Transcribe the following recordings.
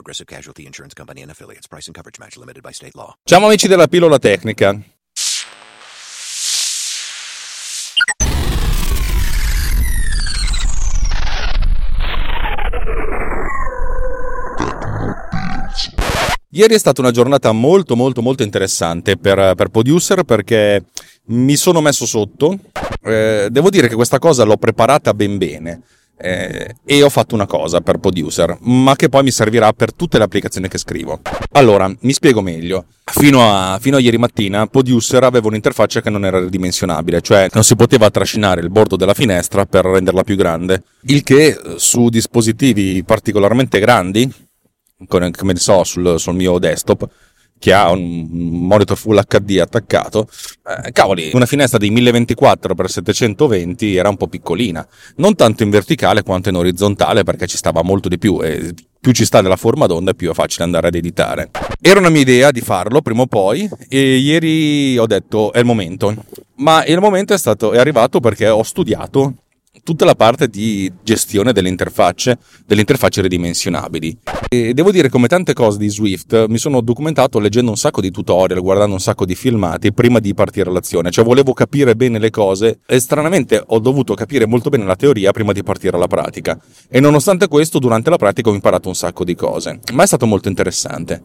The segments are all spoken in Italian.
Progressive Casualty Insurance Company and affiliates. Price and coverage match limited by state law. Ciao amici della pillola tecnica. Ieri è stata una giornata molto molto molto interessante per, per Producer perché mi sono messo sotto. Eh, devo dire che questa cosa l'ho preparata ben bene eh, e ho fatto una cosa per Producer, ma che poi mi servirà per tutte le applicazioni che scrivo. Allora, mi spiego meglio. Fino a, fino a ieri mattina, Producer aveva un'interfaccia che non era ridimensionabile, cioè non si poteva trascinare il bordo della finestra per renderla più grande, il che su dispositivi particolarmente grandi, come ne so, sul, sul mio desktop, che ha un monitor full HD attaccato, eh, cavoli, una finestra di 1024x720 era un po' piccolina, non tanto in verticale quanto in orizzontale perché ci stava molto di più e più ci sta della forma d'onda più è facile andare ad editare. Era una mia idea di farlo prima o poi e ieri ho detto è il momento, ma il momento è, stato, è arrivato perché ho studiato tutta la parte di gestione delle interfacce, delle interfacce ridimensionabili. E devo dire, come tante cose di Swift, mi sono documentato leggendo un sacco di tutorial, guardando un sacco di filmati prima di partire l'azione. Cioè, volevo capire bene le cose e stranamente ho dovuto capire molto bene la teoria prima di partire alla pratica. E nonostante questo, durante la pratica ho imparato un sacco di cose. Ma è stato molto interessante.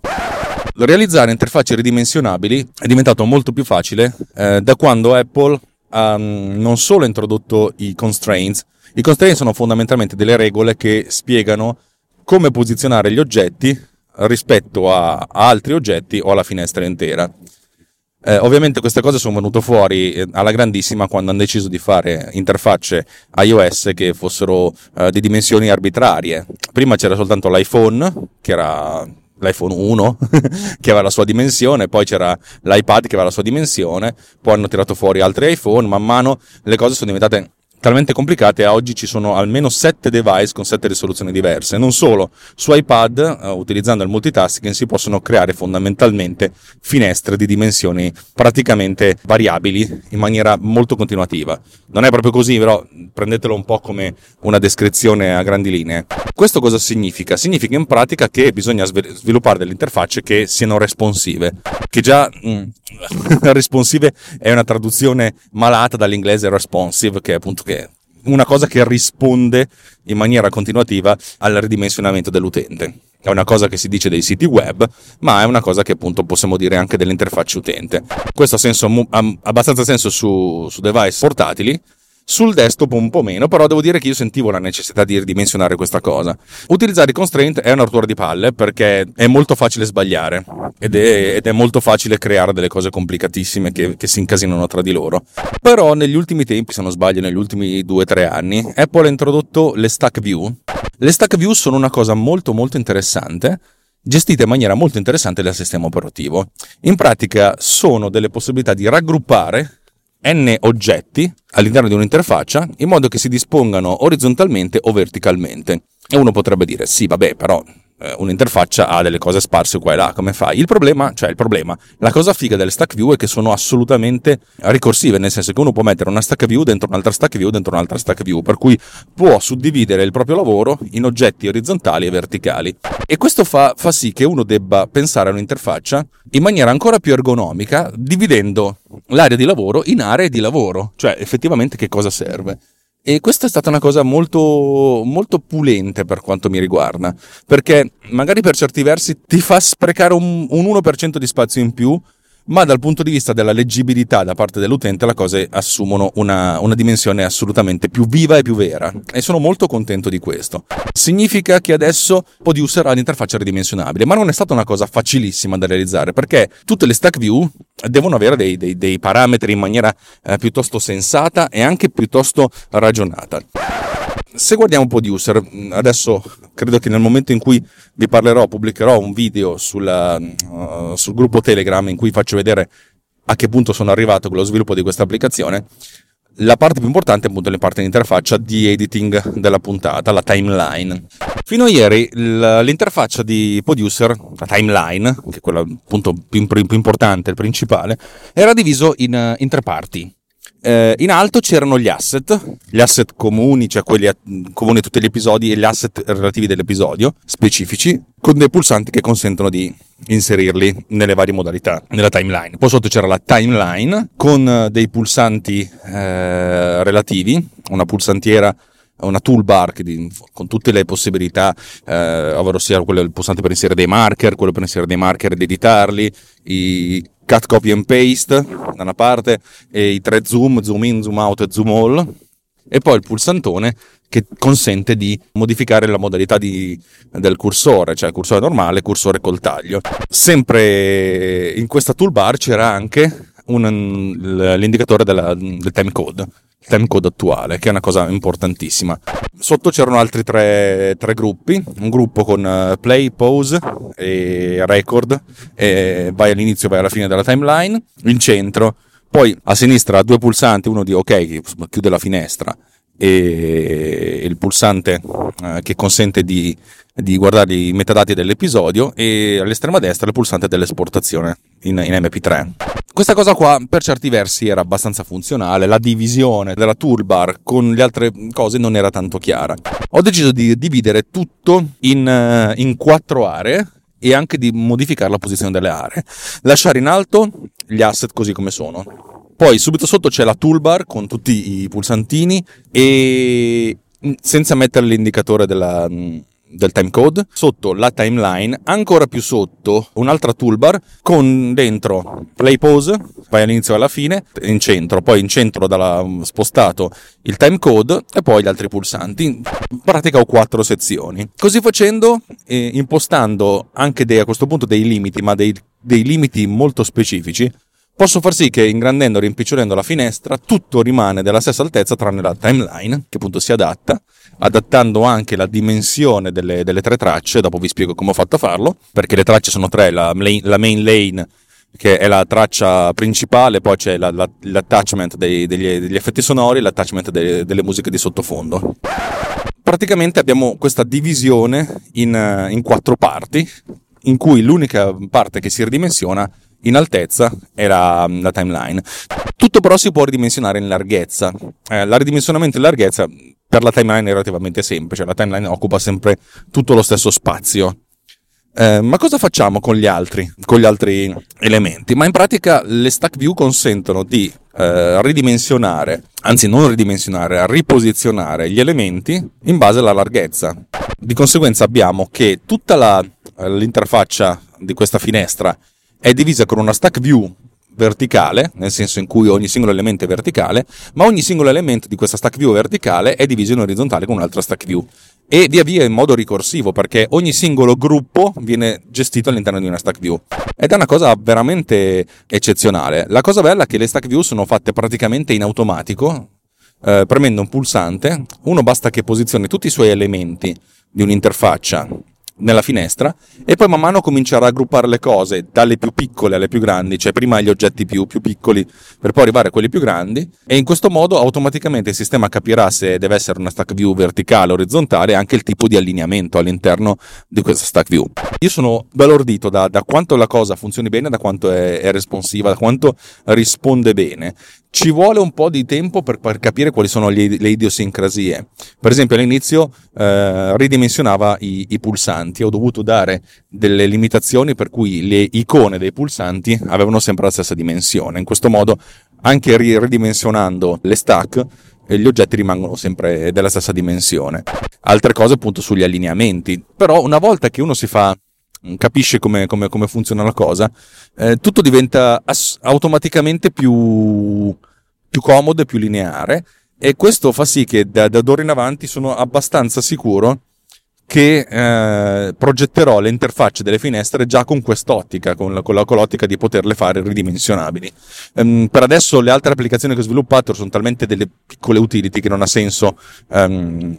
Realizzare interfacce ridimensionabili è diventato molto più facile eh, da quando Apple um, non solo introdotto i constraints, i constraints sono fondamentalmente delle regole che spiegano come posizionare gli oggetti rispetto a, altri oggetti o alla finestra intera. Eh, ovviamente queste cose sono venute fuori eh, alla grandissima quando hanno deciso di fare interfacce iOS che fossero eh, di dimensioni arbitrarie. Prima c'era soltanto l'iPhone, che era l'iPhone 1 che aveva la sua dimensione, poi c'era l'iPad che aveva la sua dimensione, poi hanno tirato fuori altri iPhone, man mano le cose sono diventate talmente complicate e oggi ci sono almeno 7 device con 7 risoluzioni diverse. Non solo, su iPad, uh, utilizzando il multitasking, si possono creare fondamentalmente finestre di dimensioni praticamente variabili in maniera molto continuativa. Non è proprio così, però prendetelo un po' come una descrizione a grandi linee. Questo cosa significa? Significa in pratica che bisogna sviluppare delle interfacce che siano responsive, che già mm, responsive è una traduzione malata dall'inglese responsive, che è appunto che una cosa che risponde in maniera continuativa al ridimensionamento dell'utente. È una cosa che si dice dei siti web, ma è una cosa che appunto possiamo dire anche delle interfacce utente. Questo ha, senso, ha abbastanza senso su, su device portatili, sul desktop un po' meno, però devo dire che io sentivo la necessità di ridimensionare questa cosa. Utilizzare i constraint è una rottura di palle perché è molto facile sbagliare ed è, ed è molto facile creare delle cose complicatissime che, che, si incasinano tra di loro. Però negli ultimi tempi, se non sbaglio, negli ultimi 2-3 anni, Apple ha introdotto le stack view. Le stack view sono una cosa molto molto interessante gestite in maniera molto interessante dal sistema operativo. In pratica sono delle possibilità di raggruppare n oggetti all'interno di un'interfaccia in modo che si dispongano orizzontalmente o verticalmente. E uno potrebbe dire, sì, vabbè, però un'interfaccia ha delle cose sparse qua e là, come fai? Il problema, cioè il problema, la cosa figa delle stack view è che sono assolutamente ricorsive, nel senso che uno può mettere una stack view dentro un'altra stack view dentro un'altra stack view, per cui può suddividere il proprio lavoro in oggetti orizzontali e verticali. E questo fa, fa sì che uno debba pensare a un'interfaccia in maniera ancora più ergonomica, dividendo l'area di lavoro in aree di lavoro, cioè effettivamente che cosa serve. E questa è stata una cosa molto, molto pulente per quanto mi riguarda, perché magari per certi versi ti fa sprecare un, un 1% di spazio in più ma dal punto di vista della leggibilità da parte dell'utente le cose assumono una, una, dimensione assolutamente più viva e più vera e sono molto contento di questo. Significa che adesso Producer ha l'interfaccia ridimensionabile, ma non è stata una cosa facilissima da realizzare perché tutte le stack view devono avere dei, dei, dei parametri in maniera eh, piuttosto sensata e anche piuttosto ragionata. Se guardiamo Producer, adesso credo che nel momento in cui vi parlerò, pubblicherò un video sulla, uh, sul gruppo Telegram in cui faccio vedere a che punto sono arrivato con lo sviluppo di questa applicazione, la parte più importante è appunto la parte di interfaccia di editing della puntata, la timeline. Fino a ieri l'interfaccia di Producer, la timeline, che è quella appunto più, più importante, il principale, era diviso in, in tre parti eh, in alto c'erano gli asset, gli asset comuni, cioè quelli a, comuni a tutti gli episodi e gli asset relativi dell'episodio, specifici, con dei pulsanti che consentono di inserirli nelle varie modalità nella timeline. Poi sotto c'era la timeline con dei pulsanti eh, relativi, una pulsantiera una toolbar di, con tutte le possibilità, eh, ovvero sia quello il pulsante per inserire dei marker, quello per inserire dei marker ed editarli, i cut copy and paste da una parte e i tre zoom, zoom in, zoom out e zoom all e poi il pulsantone che consente di modificare la modalità di, del cursore, cioè cursore normale, cursore col taglio. Sempre in questa toolbar c'era anche un, l'indicatore della, del timecode timecode attuale, che è una cosa importantissima. Sotto c'erano altri tre, tre gruppi, un gruppo con eh, play, pause e record, e vai all'inizio, vai alla fine della timeline, in centro, poi a sinistra due pulsanti, uno di ok, chiude la finestra, e il pulsante eh, che consente di, di, guardare i metadati dell'episodio. E all'estrema destra il pulsante dell'esportazione in, in, MP3. Questa cosa qua per certi versi era abbastanza funzionale, la divisione della toolbar con le altre cose non era tanto chiara. Ho deciso di dividere tutto in, eh, in quattro aree e anche di modificare la posizione delle aree. Lasciare in alto gli asset così come sono poi subito sotto c'è la toolbar con tutti i pulsantini e senza mettere l'indicatore della, del timecode, sotto la timeline, ancora più sotto un'altra toolbar con dentro play pause, vai all'inizio e alla fine, in centro, poi in centro dalla, spostato il timecode e poi gli altri pulsanti. In pratica ho quattro sezioni. Così facendo, eh, impostando anche dei, a questo punto dei limiti, ma dei, dei limiti molto specifici, posso far sì che ingrandendo e rimpicciolendo la finestra tutto rimane della stessa altezza tranne la timeline che appunto si adatta adattando anche la dimensione delle, delle tre tracce. Dopo vi spiego come ho fatto a farlo perché le tracce sono tre la, la main lane che è la traccia principale poi c'è la, la, l'attachment dei, degli, degli, effetti sonori e l'attachment delle, delle musiche di sottofondo. Praticamente abbiamo questa divisione in, in quattro parti in cui l'unica parte che si ridimensiona in altezza è la, la, timeline. Tutto però si può ridimensionare in larghezza. Eh, la ridimensionamento in larghezza per la timeline è relativamente semplice, la timeline occupa sempre tutto lo stesso spazio. Eh, ma cosa facciamo con gli altri, con gli altri elementi? Ma in pratica le stack view consentono di eh, ridimensionare, anzi non ridimensionare, riposizionare gli elementi in base alla larghezza. Di conseguenza abbiamo che tutta la, eh, l'interfaccia di questa finestra è divisa con una stack view verticale, nel senso in cui ogni singolo elemento è verticale, ma ogni singolo elemento di questa stack view verticale è diviso in orizzontale con un'altra stack view. E via via in modo ricorsivo perché ogni singolo gruppo viene gestito all'interno di una stack view. Ed è una cosa veramente eccezionale. La cosa bella è che le stack view sono fatte praticamente in automatico, eh, premendo un pulsante, uno basta che posizioni tutti i suoi elementi di un'interfaccia nella finestra e poi man mano cominciare a raggruppare le cose dalle più piccole alle più grandi, cioè prima gli oggetti più, più piccoli per poi arrivare a quelli più grandi e in questo modo automaticamente il sistema capirà se deve essere una stack view verticale o orizzontale e anche il tipo di allineamento all'interno di questa stack view. Io sono balordito da, da quanto la cosa funzioni bene, da quanto è, è responsiva, da quanto risponde bene ci vuole un po' di tempo per, per capire quali sono le, le, idiosincrasie. Per esempio, all'inizio eh, ridimensionava i, i, pulsanti, ho dovuto dare delle limitazioni per cui le icone dei pulsanti avevano sempre la stessa dimensione. In questo modo, anche ridimensionando le stack, eh, gli oggetti rimangono sempre della stessa dimensione. Altre cose appunto sugli allineamenti. Però una volta che uno si fa capisce come, come, come funziona la cosa, eh, tutto diventa ass- automaticamente più, più comodo e più lineare e questo fa sì che da, da d'ora in avanti sono abbastanza sicuro che eh, progetterò le interfacce delle finestre già con quest'ottica, con, la, con, la, con l'ottica di poterle fare ridimensionabili. Um, per adesso le altre applicazioni che ho sviluppato sono talmente delle piccole utility che non ha senso, um,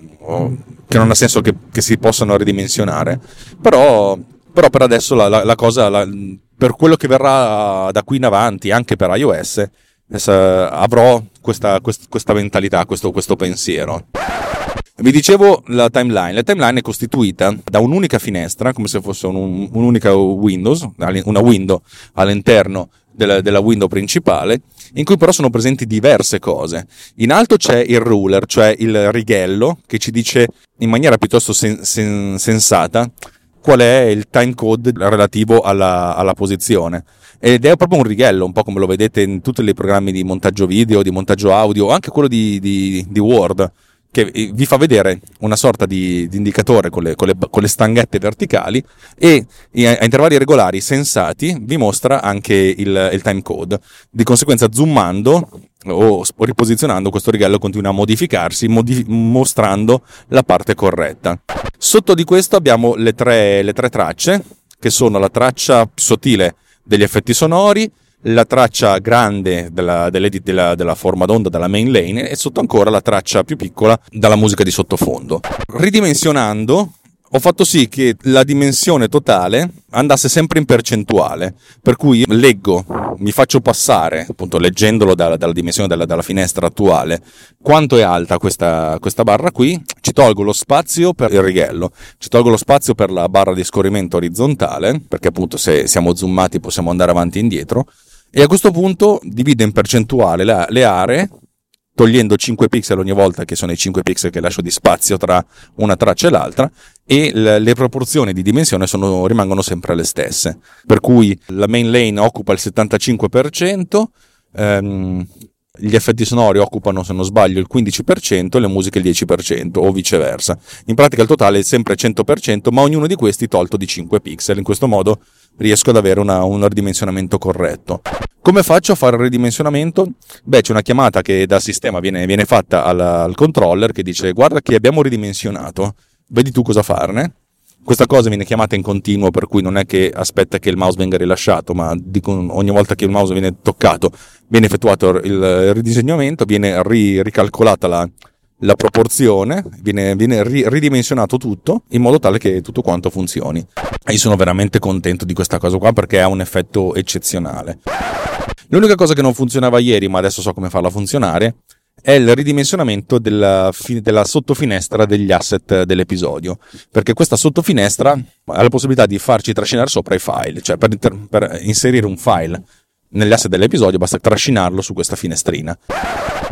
che, non ha senso che, che, si possano ridimensionare, però, però per adesso la, la, la cosa, la, per quello che verrà da qui in avanti, anche per iOS, avrò questa, questa mentalità, questo, questo pensiero. Vi dicevo la timeline. La timeline è costituita da un'unica finestra, come se fosse un, un'unica Windows, una window all'interno della, della, window principale, in cui però sono presenti diverse cose. In alto c'è il ruler, cioè il righello, che ci dice in maniera piuttosto sen, sen, sensata qual è il timecode relativo alla, alla posizione. Ed è proprio un righello, un po' come lo vedete in tutti i programmi di montaggio video, di montaggio audio, anche quello di, di, di Word che vi fa vedere una sorta di, di indicatore con le, con, le, con le, stanghette verticali e a intervalli regolari sensati vi mostra anche il, il time code. Di conseguenza, zoomando o riposizionando, questo righello continua a modificarsi, modif- mostrando la parte corretta. Sotto di questo abbiamo le tre, le tre tracce, che sono la traccia sottile degli effetti sonori, la traccia grande della, della, della, forma d'onda della main lane e sotto ancora la traccia più piccola dalla musica di sottofondo. Ridimensionando ho fatto sì che la dimensione totale andasse sempre in percentuale, per cui leggo, mi faccio passare, appunto leggendolo dalla, dalla dimensione della, della, finestra attuale, quanto è alta questa, questa, barra qui, ci tolgo lo spazio per il righello, ci tolgo lo spazio per la barra di scorrimento orizzontale, perché appunto se siamo zoomati possiamo andare avanti e indietro, e a questo punto divido in percentuale le, le aree togliendo 5 pixel ogni volta, che sono i 5 pixel che lascio di spazio tra una traccia e l'altra, e le proporzioni di dimensione sono, rimangono sempre le stesse. Per cui la main lane occupa il 75%, ehm, gli effetti sonori occupano, se non sbaglio, il 15% e le musiche il 10% o viceversa. In pratica il totale è sempre 100%, ma ognuno di questi tolto di 5 pixel. In questo modo riesco ad avere una, un ridimensionamento corretto. Come faccio a fare il ridimensionamento? Beh, c'è una chiamata che dal sistema viene, viene fatta al, al controller che dice guarda che abbiamo ridimensionato, vedi tu cosa farne. Questa cosa viene chiamata in continuo, per cui non è che aspetta che il mouse venga rilasciato, ma ogni volta che il mouse viene toccato viene effettuato il ridisegnamento, viene ri- ricalcolata la, la proporzione, viene, viene ri- ridimensionato tutto in modo tale che tutto quanto funzioni. E io sono veramente contento di questa cosa qua perché ha un effetto eccezionale. L'unica cosa che non funzionava ieri, ma adesso so come farla funzionare, è il ridimensionamento della, della sottofinestra degli asset dell'episodio, perché questa sottofinestra ha la possibilità di farci trascinare sopra i file, cioè per, per inserire un file negli asset dell'episodio basta trascinarlo su questa finestrina.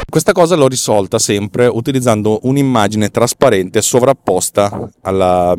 Questa cosa l'ho risolta sempre utilizzando un'immagine trasparente sovrapposta alla,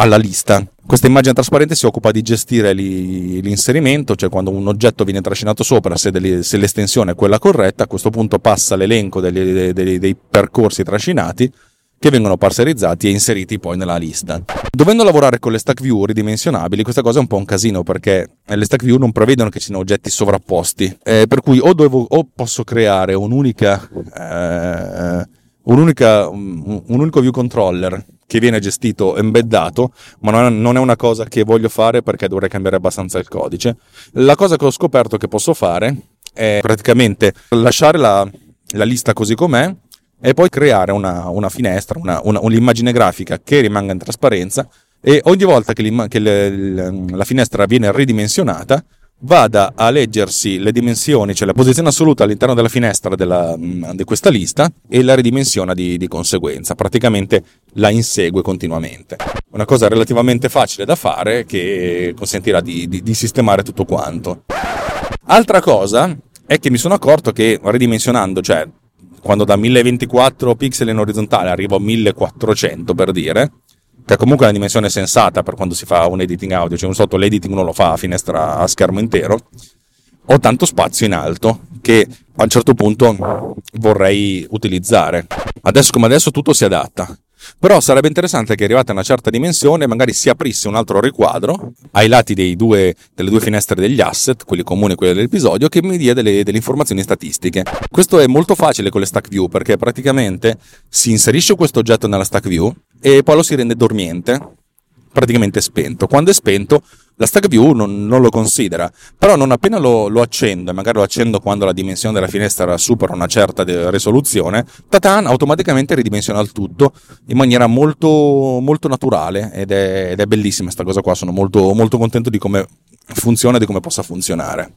alla lista. Questa immagine trasparente si occupa di gestire l'inserimento, cioè quando un oggetto viene trascinato sopra, se, delle, se l'estensione è quella corretta, a questo punto passa l'elenco dei, dei, dei percorsi trascinati che vengono parserizzati e inseriti poi nella lista. Dovendo lavorare con le stack view ridimensionabili, questa cosa è un po' un casino perché le stack view non prevedono che ci siano oggetti sovrapposti, eh, per cui o, dovevo, o, posso creare un'unica, eh, un'unica, un, un unico view controller che viene gestito embeddato, ma non è una cosa che voglio fare perché dovrei cambiare abbastanza il codice. La cosa che ho scoperto che posso fare è praticamente lasciare la, la lista così com'è e poi creare una, una finestra, una, una, un'immagine grafica che rimanga in trasparenza e ogni volta che, che le, la finestra viene ridimensionata vada a leggersi le dimensioni, cioè la posizione assoluta all'interno della finestra della, mm, di questa lista e la ridimensiona di, di, conseguenza, praticamente la insegue continuamente. Una cosa relativamente facile da fare che consentirà di, di, di sistemare tutto quanto. Altra cosa è che mi sono accorto che ridimensionando, cioè quando da 1024 pixel in orizzontale arrivo a 1400 per dire, che è comunque una dimensione sensata per quando si fa un editing audio, cioè un sotto l'editing uno lo fa a finestra a schermo intero, ho tanto spazio in alto che a un certo punto vorrei utilizzare. Adesso come adesso tutto si adatta. Però sarebbe interessante che arrivata a una certa dimensione magari si aprisse un altro riquadro ai lati due, delle due finestre degli asset, quelli comuni e quelli dell'episodio, che mi dia delle, delle informazioni statistiche. Questo è molto facile con le stack view perché praticamente si inserisce questo oggetto nella stack view e poi lo si rende dormiente praticamente spento. Quando è spento, la Stack View non, non lo considera, però non appena lo, lo, accendo, magari lo accendo quando la dimensione della finestra supera una certa risoluzione, tatan, automaticamente ridimensiona il tutto in maniera molto, molto naturale ed è, ed è bellissima questa cosa qua, sono molto, molto contento di come funziona e di come possa funzionare.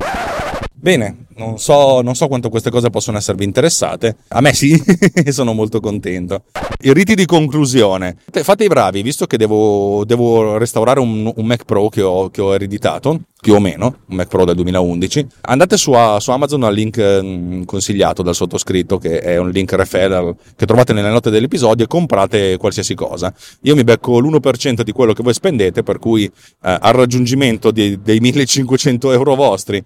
Bene, non so, non so, quanto queste cose possono esservi interessate. A me sì, sono molto contento. I riti di conclusione. Fate i bravi, visto che devo, devo restaurare un, un, Mac Pro che ho, che ho, ereditato, più o meno, un Mac Pro del 2011. Andate su, su Amazon al link mm, consigliato dal sottoscritto, che è un link referral che trovate nelle note dell'episodio, e comprate qualsiasi cosa. Io mi becco l'1% di quello che voi spendete, per cui eh, al raggiungimento di, dei 1500 euro vostri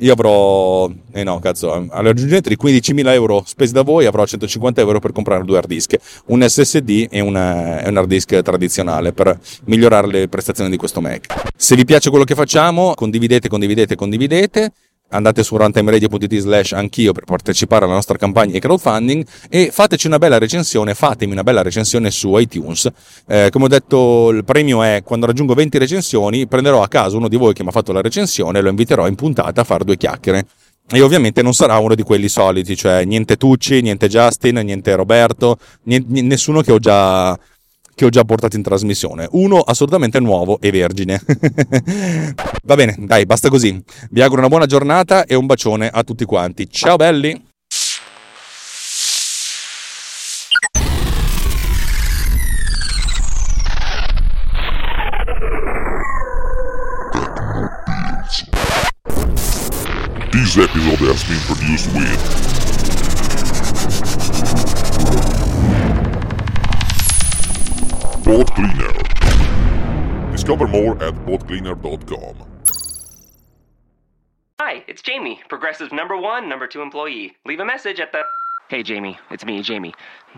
io avrò, eh no, cazzo, al raggiungimento di 15.000 euro spesi da voi avrò 150 euro per comprare due hard disk, un SSD e, una, e un hard disk tradizionale per migliorare le prestazioni di questo Mac. Se vi piace quello che facciamo, condividete, condividete, condividete andate su runtimeradio.it slash anch'io per partecipare alla nostra campagna di crowdfunding e fateci una bella recensione, fatemi una bella recensione su iTunes. Eh, come ho detto, il premio è quando raggiungo 20 recensioni, prenderò a caso uno di voi che mi ha fatto la recensione e lo inviterò in puntata a fare due chiacchiere. E ovviamente non sarà uno di quelli soliti, cioè niente Tucci, niente Justin, niente Roberto, niente, nessuno che ho già che ho già portato in trasmissione. Uno assolutamente nuovo e vergine. Va bene, dai, basta così. Vi auguro una buona giornata e un bacione a tutti quanti. Ciao belli! This episode has been produced with Pod Cleaner. Discover more at podcleaner.com. Hi, it's Jamie, Progressive number one, number two employee. Leave a message at the. Hey, Jamie, it's me, Jamie.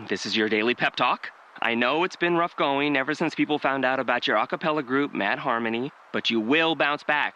This is your daily pep talk. I know it's been rough going ever since people found out about your a cappella group, Mad Harmony, but you will bounce back.